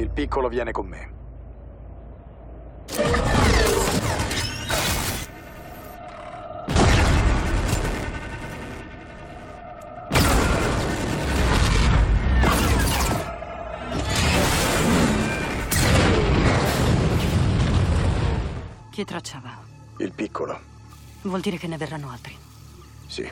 Il piccolo viene con me. Chi tracciava? Il piccolo. Vuol dire che ne verranno altri. Sì.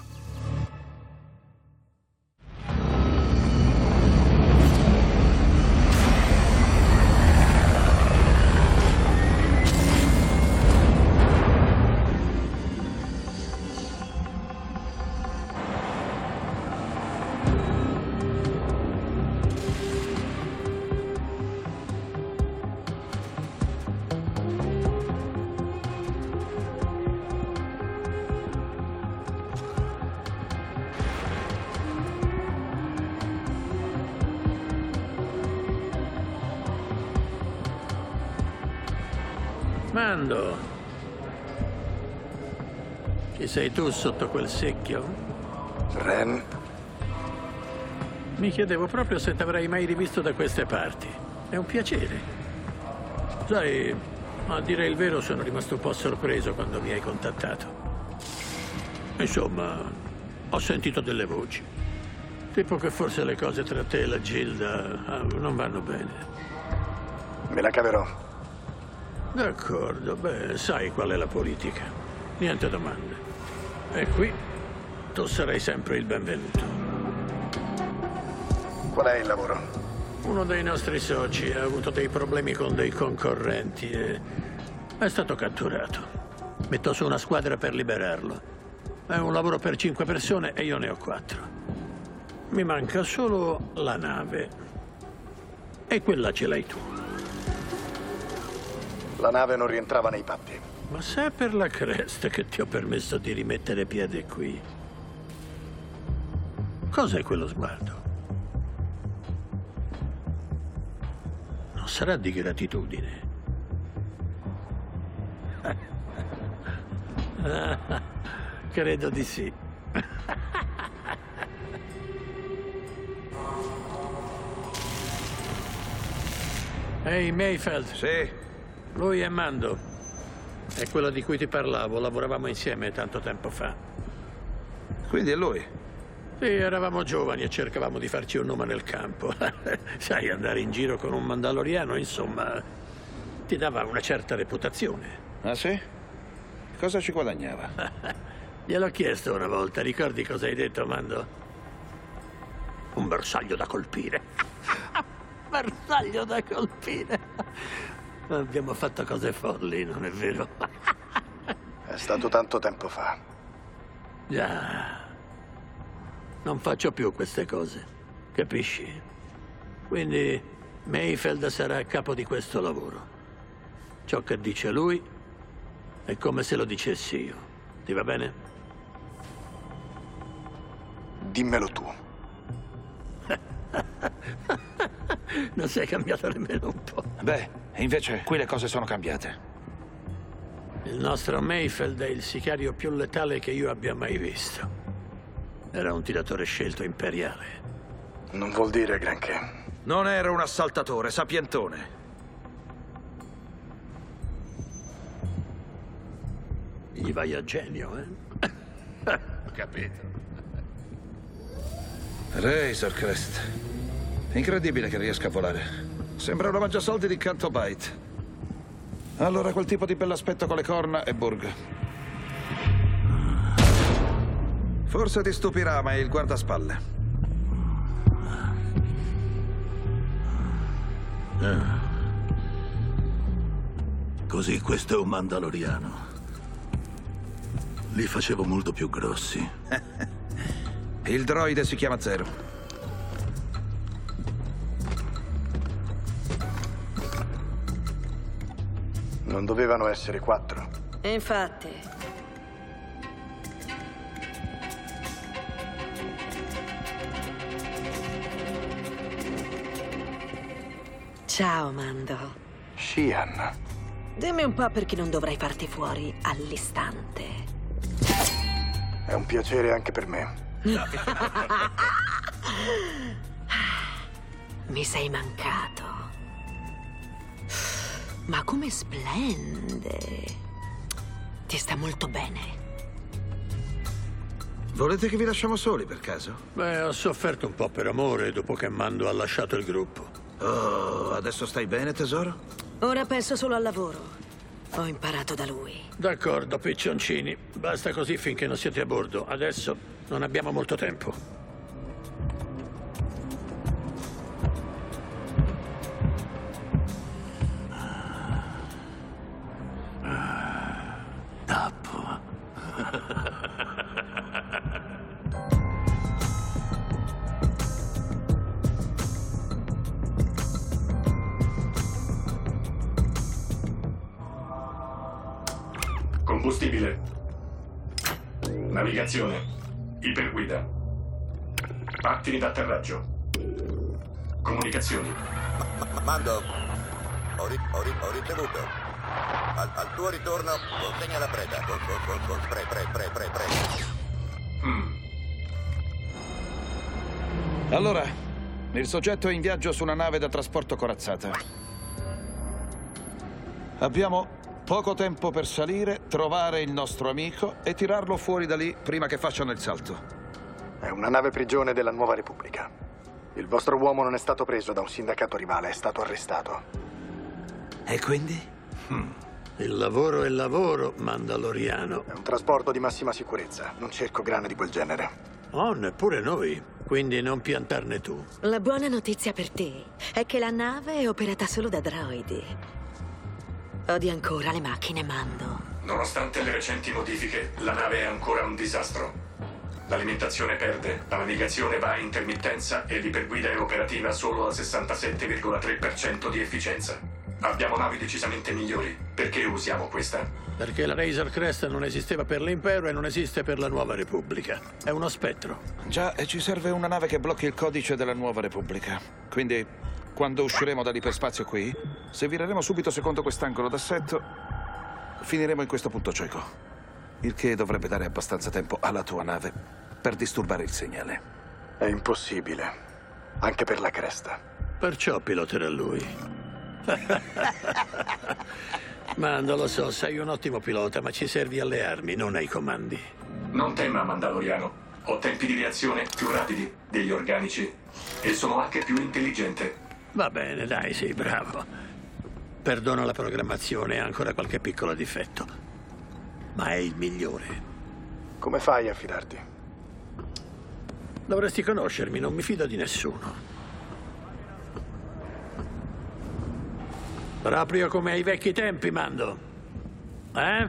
Sei tu sotto quel secchio? Ren, Mi chiedevo proprio se ti avrei mai rivisto da queste parti. È un piacere. Sai, a dire il vero sono rimasto un po' sorpreso quando mi hai contattato. Insomma, ho sentito delle voci. Tipo che forse le cose tra te e la Gilda ah, non vanno bene. me la caverò. D'accordo, beh, sai qual è la politica. Niente domande. E qui tu sarai sempre il benvenuto. Qual è il lavoro? Uno dei nostri soci ha avuto dei problemi con dei concorrenti e è stato catturato. Metto su una squadra per liberarlo. È un lavoro per cinque persone e io ne ho quattro. Mi manca solo la nave. E quella ce l'hai tu. La nave non rientrava nei patti. Ma se è per la cresta che ti ho permesso di rimettere piede qui. Cos'è quello sguardo? Non sarà di gratitudine. Credo di sì. Ehi, Mayfeld. Sì, Lui è Mando. È quello di cui ti parlavo. Lavoravamo insieme tanto tempo fa. quindi è lui. Sì, eravamo giovani e cercavamo di farci un nome nel campo. Sai, andare in giro con un mandaloriano, insomma, ti dava una certa reputazione. Ah sì? Cosa ci guadagnava? Gliel'ho chiesto una volta, ricordi cosa hai detto, Mando? Un bersaglio da colpire. bersaglio da colpire. Abbiamo fatto cose folli, non è vero? È stato tanto tempo fa. Già. Non faccio più queste cose, capisci? Quindi Mayfeld sarà a capo di questo lavoro. Ciò che dice lui è come se lo dicessi io. Ti va bene? Dimmelo tu. Non sei cambiato nemmeno un po'. Beh, invece qui le cose sono cambiate. Il nostro Mayfeld è il sicario più letale che io abbia mai visto. Era un tiratore scelto imperiale. Non vuol dire granché. Non era un assaltatore, sapientone. Gli vai a genio, eh? Capito. Razor Crest. Incredibile che riesca a volare. Sembra una mangiasoldi di Canto Bite. Allora quel tipo di bell'aspetto con le corna è Burg. Forse ti stupirà, ma è il guardaspalle. Così questo è un mandaloriano. Li facevo molto più grossi. Il droide si chiama Zero. Non dovevano essere quattro. E infatti, ciao Mando. Shian. Dimmi un po' perché non dovrei farti fuori all'istante. È un piacere anche per me. Mi sei mancato. Ma come splende. Ti sta molto bene. Volete che vi lasciamo soli per caso? Beh, ho sofferto un po' per amore dopo che Mando ha lasciato il gruppo. Oh, adesso stai bene, tesoro? Ora penso solo al lavoro. Ho imparato da lui. D'accordo, piccioncini. Basta così finché non siete a bordo. Adesso non abbiamo molto tempo. Preda. Con, con, con, con, pre, pre, pre, pre, pre. Allora, il soggetto è in viaggio su una nave da trasporto corazzata. Abbiamo poco tempo per salire, trovare il nostro amico e tirarlo fuori da lì prima che facciano il salto. È una nave prigione della Nuova Repubblica. Il vostro uomo non è stato preso da un sindacato rivale, è stato arrestato. E quindi? Il lavoro è lavoro, Mandaloriano. È un trasporto di massima sicurezza. Non cerco grane di quel genere. Oh, neppure noi. Quindi non piantarne tu. La buona notizia per te è che la nave è operata solo da droidi. Odi ancora le macchine Mando. Nonostante le recenti modifiche, la nave è ancora un disastro. L'alimentazione perde, la navigazione va a intermittenza e l'iperguida è operativa solo al 67,3% di efficienza. Abbiamo navi decisamente migliori. Perché usiamo questa? Perché la Razor Crest non esisteva per l'impero e non esiste per la Nuova Repubblica. È uno spettro. Già, e ci serve una nave che blocchi il codice della Nuova Repubblica. Quindi, quando usciremo dall'iperspazio qui, se vireremo subito secondo quest'angolo d'assetto, finiremo in questo punto cieco. Il che dovrebbe dare abbastanza tempo alla tua nave per disturbare il segnale. È impossibile. Anche per la cresta. Perciò piloterà lui. Mando, lo so, sei un ottimo pilota, ma ci servi alle armi, non ai comandi. Non tema, Mandaloriano. Ho tempi di reazione più rapidi degli organici e sono anche più intelligente. Va bene, dai, sei bravo. Perdono la programmazione e ancora qualche piccolo difetto. Ma è il migliore. Come fai a fidarti? Dovresti conoscermi, non mi fido di nessuno. Proprio come ai vecchi tempi, Mando. Eh?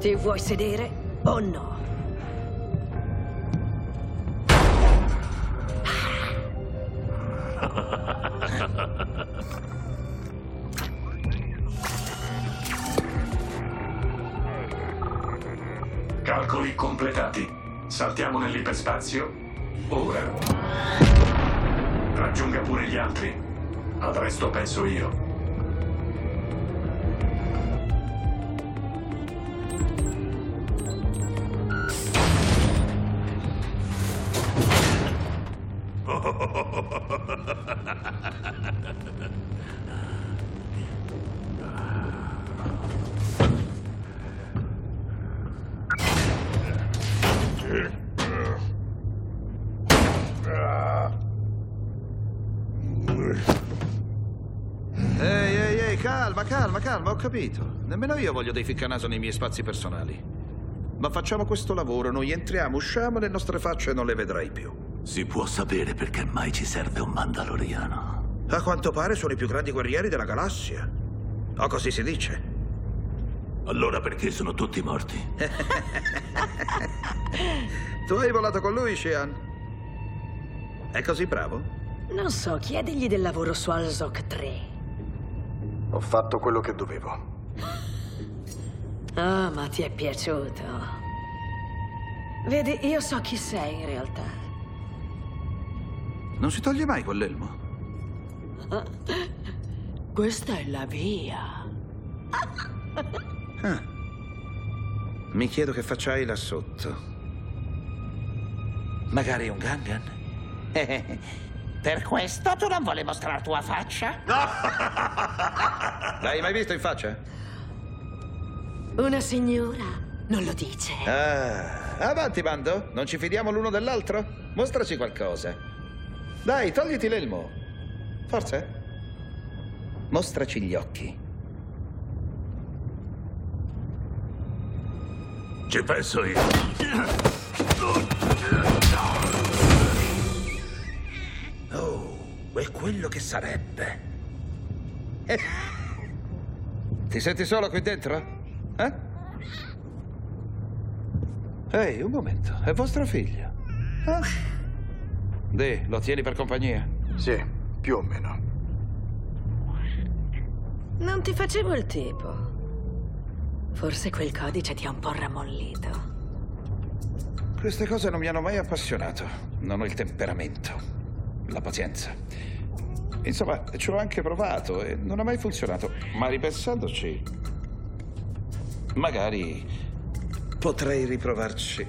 Ti vuoi sedere o no? Calcoli completati. Saltiamo nell'iperspazio. Ora. Raggiunga pure gli altri. Al resto penso io. Calma, calma, calma, ho capito. Nemmeno io voglio dei ficcanaso nei miei spazi personali. Ma facciamo questo lavoro, noi entriamo, usciamo, le nostre facce non le vedrai più. Si può sapere perché mai ci serve un Mandaloriano. A quanto pare sono i più grandi guerrieri della galassia. O così si dice. Allora perché sono tutti morti? Tu hai volato con lui, Shian? È così bravo? Non so, chiedigli del lavoro su Alzok 3. Ho fatto quello che dovevo. Ah, ma ti è piaciuto. Vedi, io so chi sei in realtà. Non si toglie mai quell'elmo. Questa è la via. Mi chiedo che facciai là sotto. Magari un Gangan? Per questo tu non vuole mostrare tua faccia? L'hai mai visto in faccia? Una signora non lo dice. Ah, avanti, bando. Non ci fidiamo l'uno dell'altro? Mostraci qualcosa. Dai, togliti l'elmo. Forza. Mostraci gli occhi. Ci penso io. Quello che sarebbe. Ti senti solo qui dentro? Eh? Ehi, un momento, è vostro figlio. Ah. Dì, lo tieni per compagnia? Sì, più o meno. Non ti facevo il tipo. Forse quel codice ti ha un po' rammollito. Queste cose non mi hanno mai appassionato. Non ho il temperamento, la pazienza. Insomma, ci ho anche provato e non ha mai funzionato. Ma ripensandoci, magari potrei riprovarci.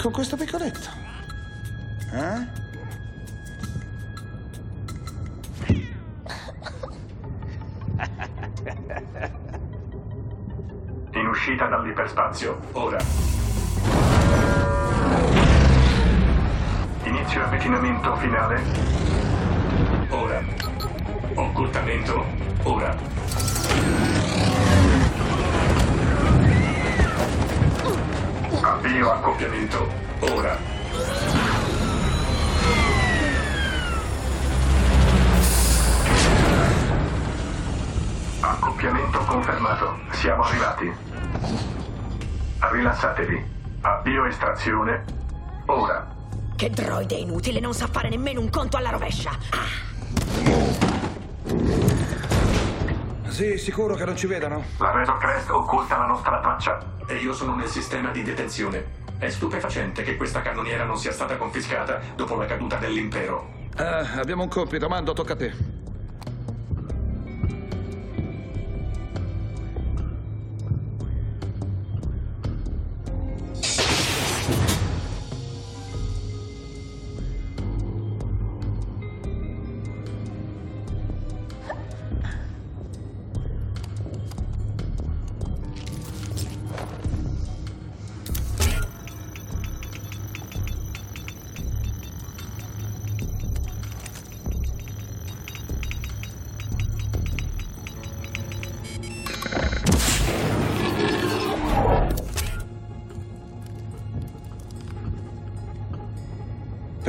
Con questo piccoletto. Eh? In uscita dall'iperspazio, ora. Avvicinamento finale. Ora. Occultamento, ora. Avvio accoppiamento, ora. Accoppiamento confermato. Siamo arrivati. Rilassatevi. Avvio estrazione. Ora. Che droide inutile, non sa fare nemmeno un conto alla rovescia. Ah, Sì, sicuro che non ci vedano? La Razor Crest occulta la nostra traccia. E io sono nel sistema di detenzione. È stupefacente che questa cannoniera non sia stata confiscata dopo la caduta dell'impero. Ah, abbiamo un compito, Mando, tocca a te.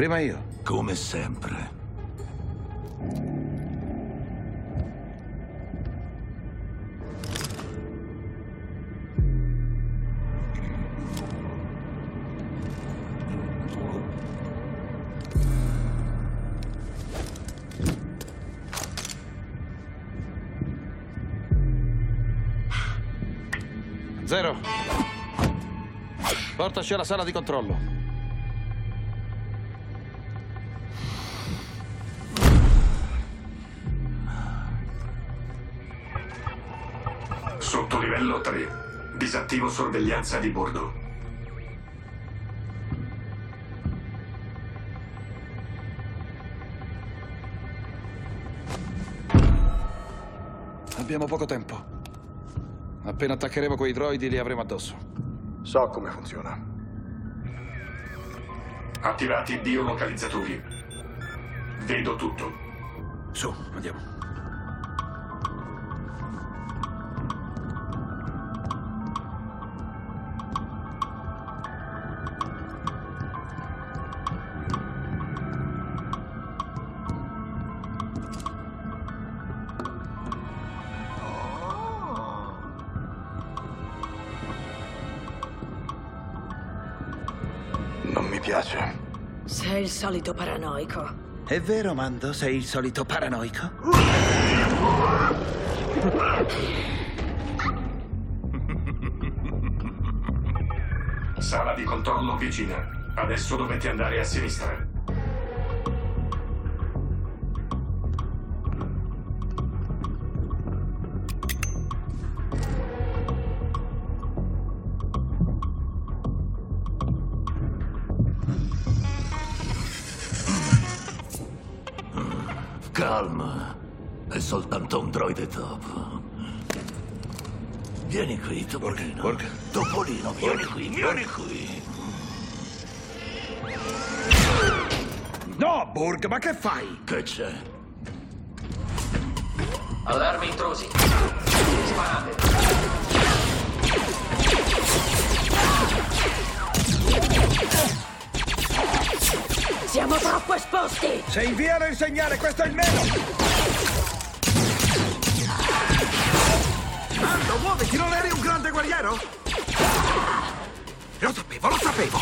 Prima io. Come sempre. Zero. Portaci alla sala di controllo. Sorveglianza di bordo. Abbiamo poco tempo. Appena attaccheremo quei droidi li avremo addosso. So come funziona. Attivati biolocalizzatori. Vedo tutto. Su, andiamo. Piace. Sei il solito paranoico. È vero, Mando? Sei il solito paranoico? Sala di controllo vicina. Adesso dovete andare a sinistra. Ma che fai? Che c'è? Allarme intrusi. Sparate. Siamo troppo esposti! Se inviano il segnale, questo è il meno! Mando, muoviti, non eri un grande guerriero? Lo sapevo, lo sapevo!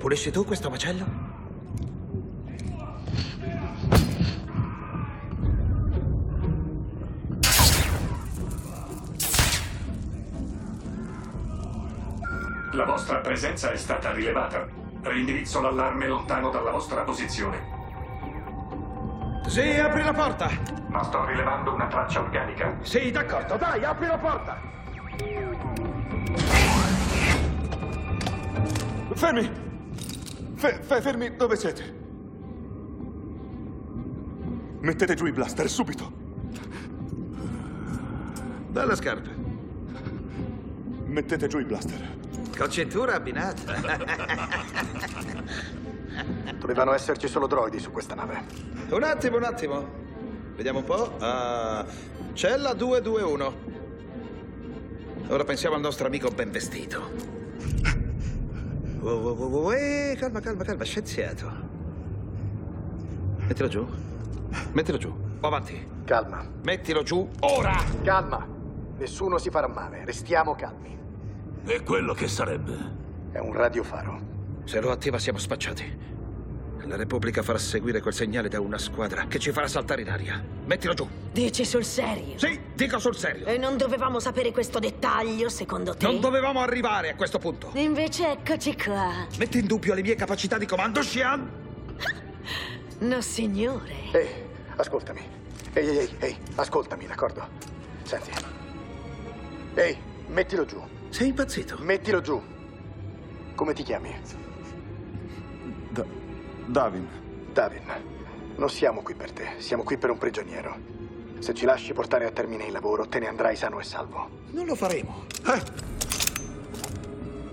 Pulisci tu questo macello? La vostra presenza è stata rilevata. Rindirizzo l'allarme lontano dalla vostra posizione. Sì, apri la porta! Ma sto rilevando una traccia organica. Sì, d'accordo, dai, apri la porta! Fermi! Fe- fe- fermi, dove siete? Mettete giù i blaster, subito! Bella scarpa. Mettete giù i blaster. Con cintura abbinata. Dovevano esserci solo droidi su questa nave. un attimo, un attimo. Vediamo un po'. Ah, cella 221. Ora pensiamo al nostro amico ben vestito. Wow, eh, calma, calma, calma, scienziato. Mettilo giù. Mettilo giù. Avanti. Calma, Mettilo giù ora! calma. Nessuno si farà male, restiamo calmi. E quello che sarebbe? È un radiofaro. Se lo attiva siamo spacciati. La Repubblica farà seguire quel segnale da una squadra che ci farà saltare in aria. Mettilo giù. Dici sul serio? Sì, dico sul serio. E non dovevamo sapere questo dettaglio, secondo te? Non dovevamo arrivare a questo punto. Invece eccoci qua. Metti in dubbio le mie capacità di comando, Xian? No, signore. Ehi, ascoltami. Ehi, ehi, ehi, ehi, ascoltami, d'accordo? Senti. Ehi, mettilo giù. Sei impazzito? Mettilo giù. Come ti chiami? Da- Davin, Davin. Non siamo qui per te, siamo qui per un prigioniero. Se ci lasci portare a termine il lavoro, te ne andrai sano e salvo. Non lo faremo.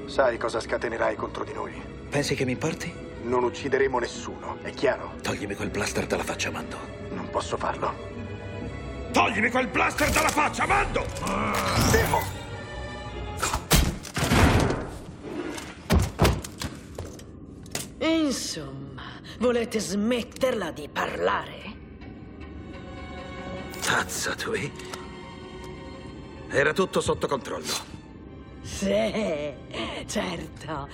Sai cosa scatenerai contro di noi? Pensi che mi importi? Non uccideremo nessuno, è chiaro? Toglimi quel blaster dalla faccia, Mando. Non posso farlo. Toglimi quel blaster dalla faccia, Mando! Fermo! Insomma, volete smetterla di parlare? Tazza, tu. eh? Era tutto sotto controllo. Sì, certo.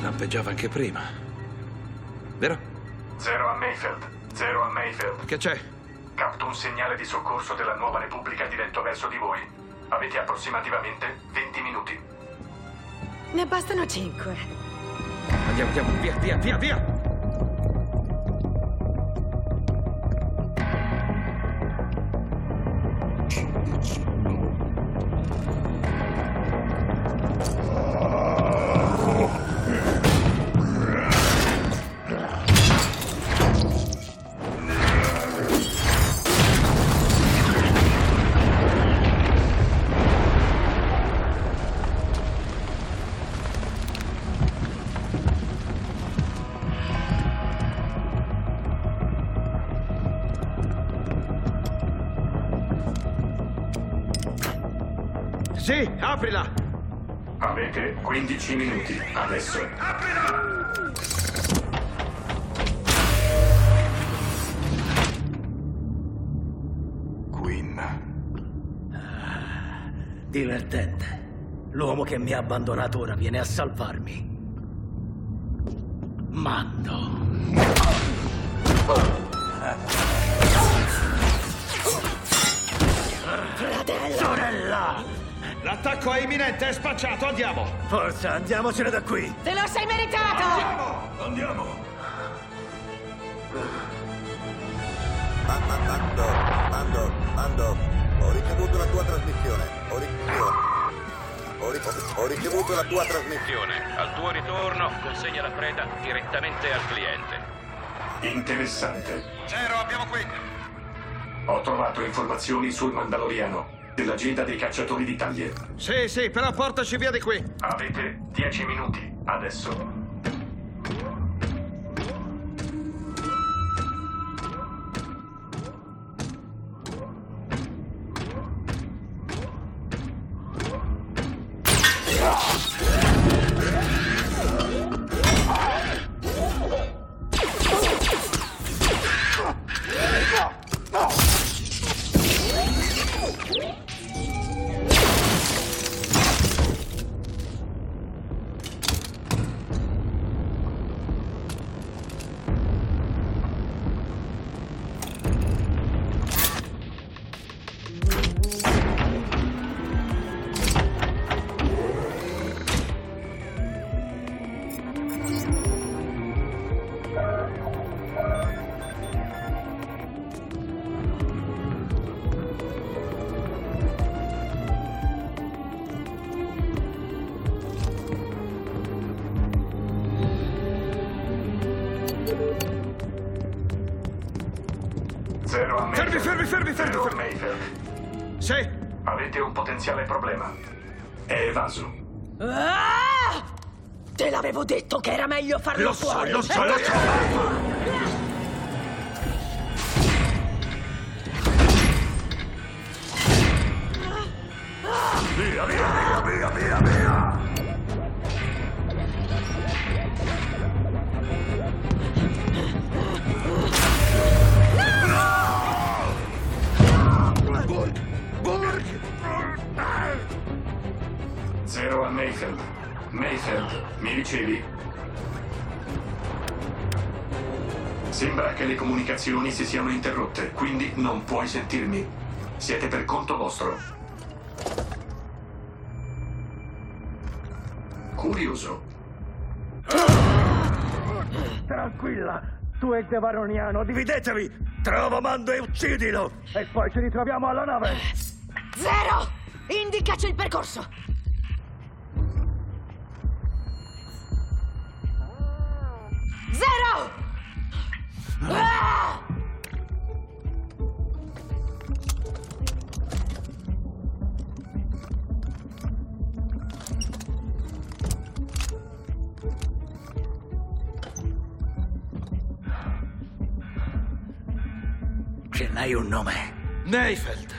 Lampeggiava anche prima. Vero? Zero a Mayfield. Zero a Mayfield. Che c'è? Capto un segnale di soccorso della nuova Repubblica diretto verso di voi. Avete approssimativamente 20 minuti. Ne bastano cinque. Andiamo, andiamo, via, via, via, via! Divertente. L'uomo che mi ha abbandonato ora viene a salvarmi. Mando. Fratello! Sorella! L'attacco è imminente, è spacciato, andiamo! Forza, andiamocene da qui! Te lo sei meritato! Andiamo! Ma- Mando, mando, mando. Ho ricevuto la tua trasmissione. Ho, ri- ho ri- ho ricevuto la tua trasmissione. Al tuo ritorno consegna la preda direttamente al cliente. Interessante. Zero, abbiamo qui. Ho trovato informazioni sul Mandaloriano, dell'agenda dei cacciatori di taglie. Sì, sì, però portaci via di qui. Avete 10 minuti adesso. Meglio farlo lo so, che le comunicazioni si siano interrotte, quindi non puoi sentirmi. Siete per conto vostro. Curioso. Tranquilla, tu e il Devaroniano, dividetevi! Trova Mando e uccidilo! E poi ci ritroviamo alla nave! Zero! Indicaci il percorso! Zero! Ah! Ce n'hai un nome. Mayfeld.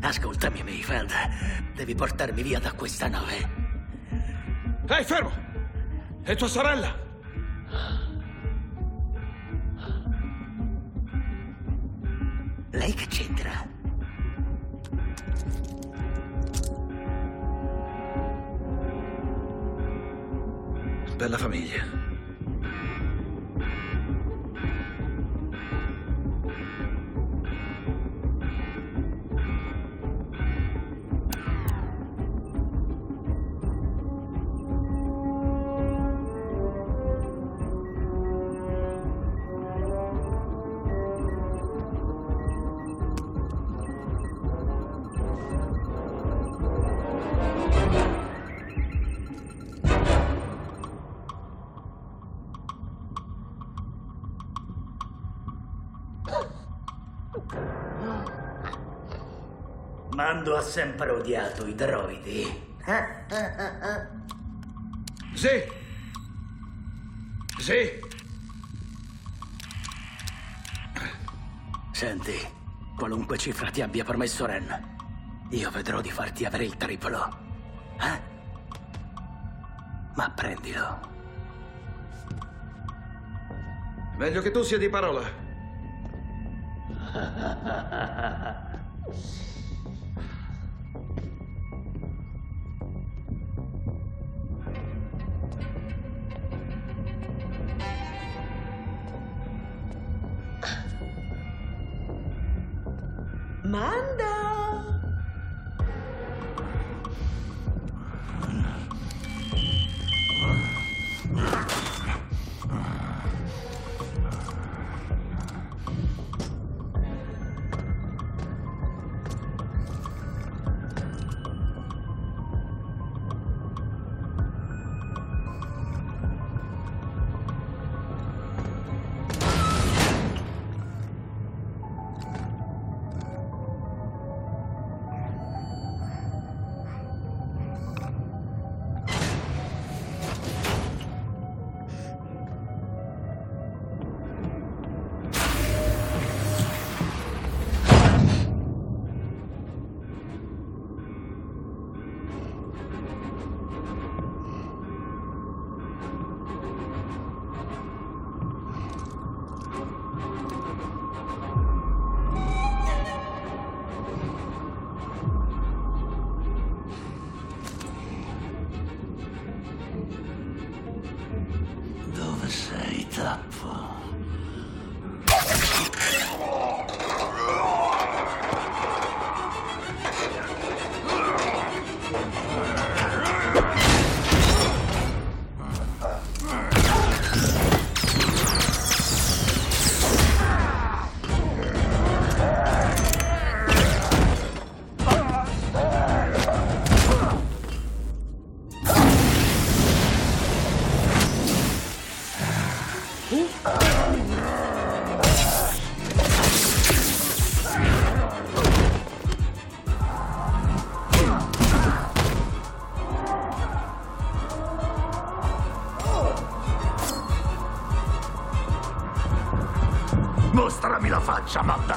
Ascoltami, Mayfeld. Devi portarmi via da questa nave. Ehi, fermo! E tua sorella? Lei che c'entra? Bella famiglia. Sempre odiato i droidi. Sì. Sì. Senti, qualunque cifra ti abbia promesso Ren, io vedrò di farti avere il triplo. Eh? Ma prendilo. Meglio che tu sia di parola. Mostrami la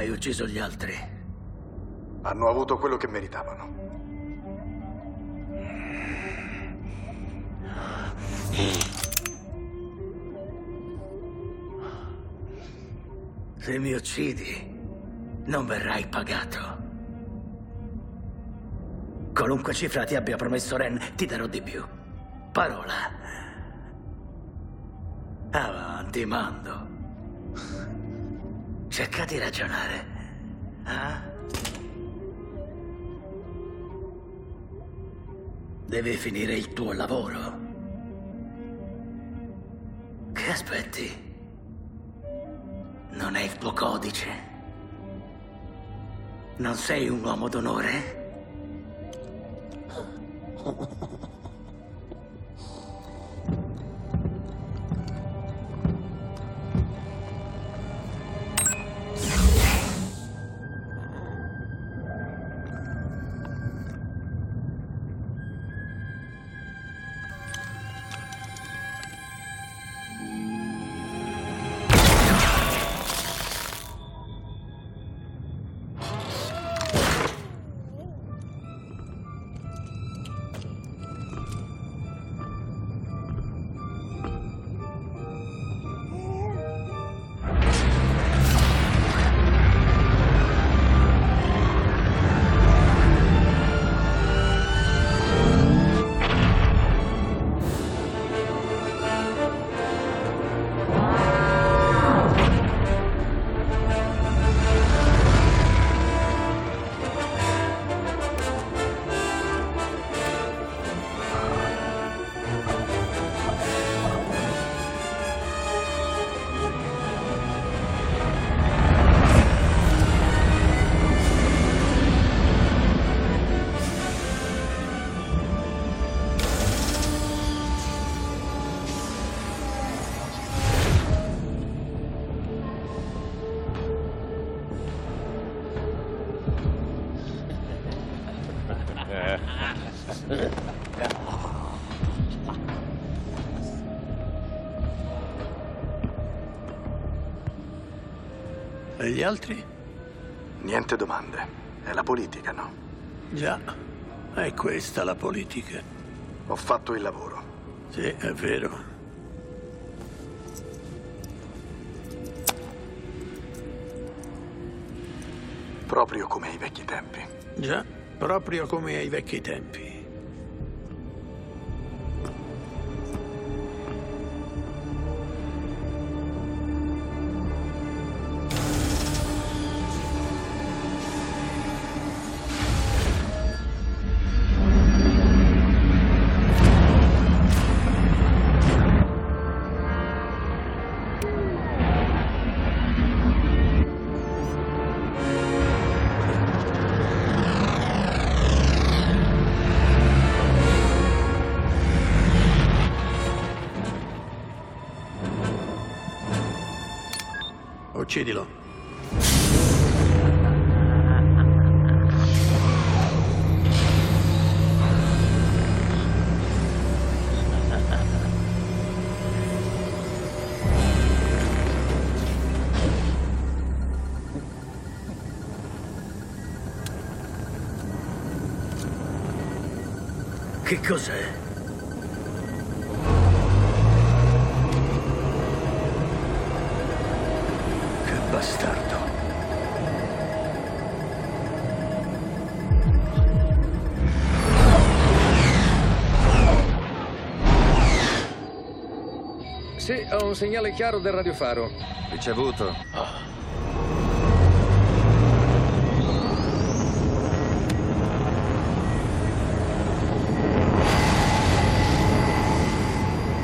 Hai ucciso gli altri. Hanno avuto quello che meritavano. Se mi uccidi, non verrai pagato. Qualunque cifra ti abbia promesso Ren, ti darò di più. Parola. Avanti, mando. Cerca di ragionare. Ah? Devi finire il tuo lavoro. Che aspetti? Non è il tuo codice? Non sei un uomo d'onore? Gli altri? Niente domande. È la politica, no? Già, è questa la politica. Ho fatto il lavoro. Sì, è vero. Proprio come ai vecchi tempi. Già, proprio come ai vecchi tempi. Uccidilo. Che cos'è? Ho un segnale chiaro del radiofaro. Ricevuto.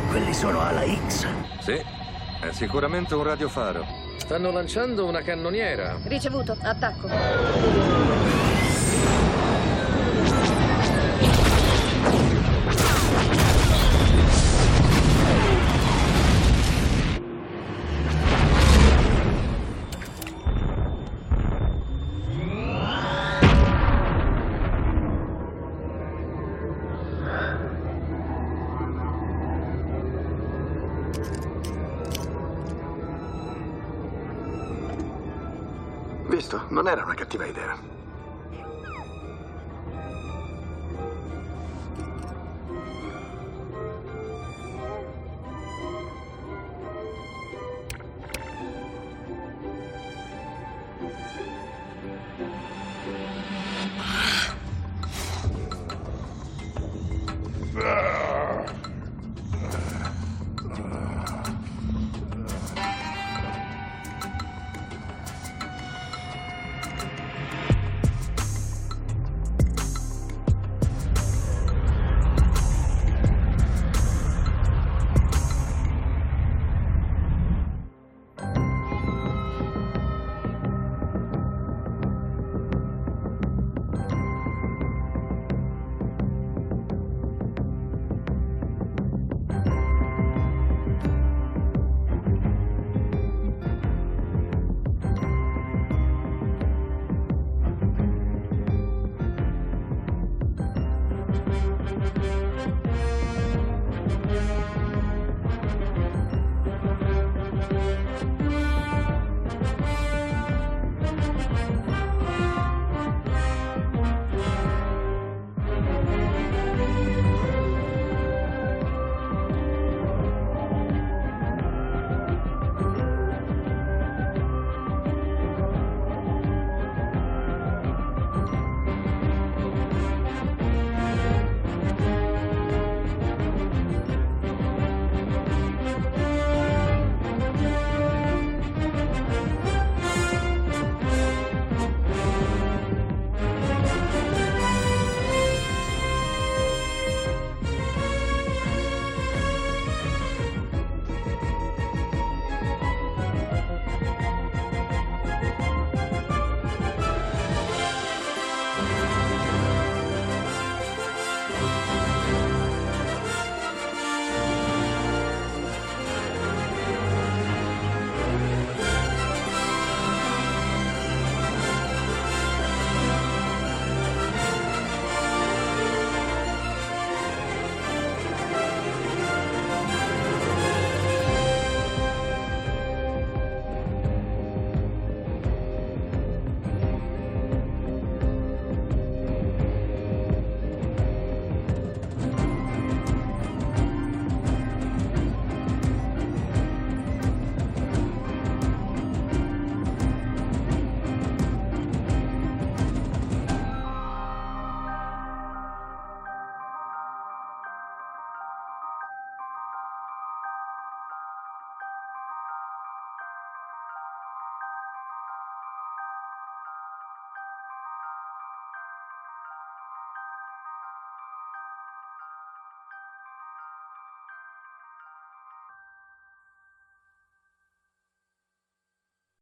Quelli sono ala X. Sì, è sicuramente un radiofaro. Stanno lanciando una cannoniera. Ricevuto, attacco. Visto?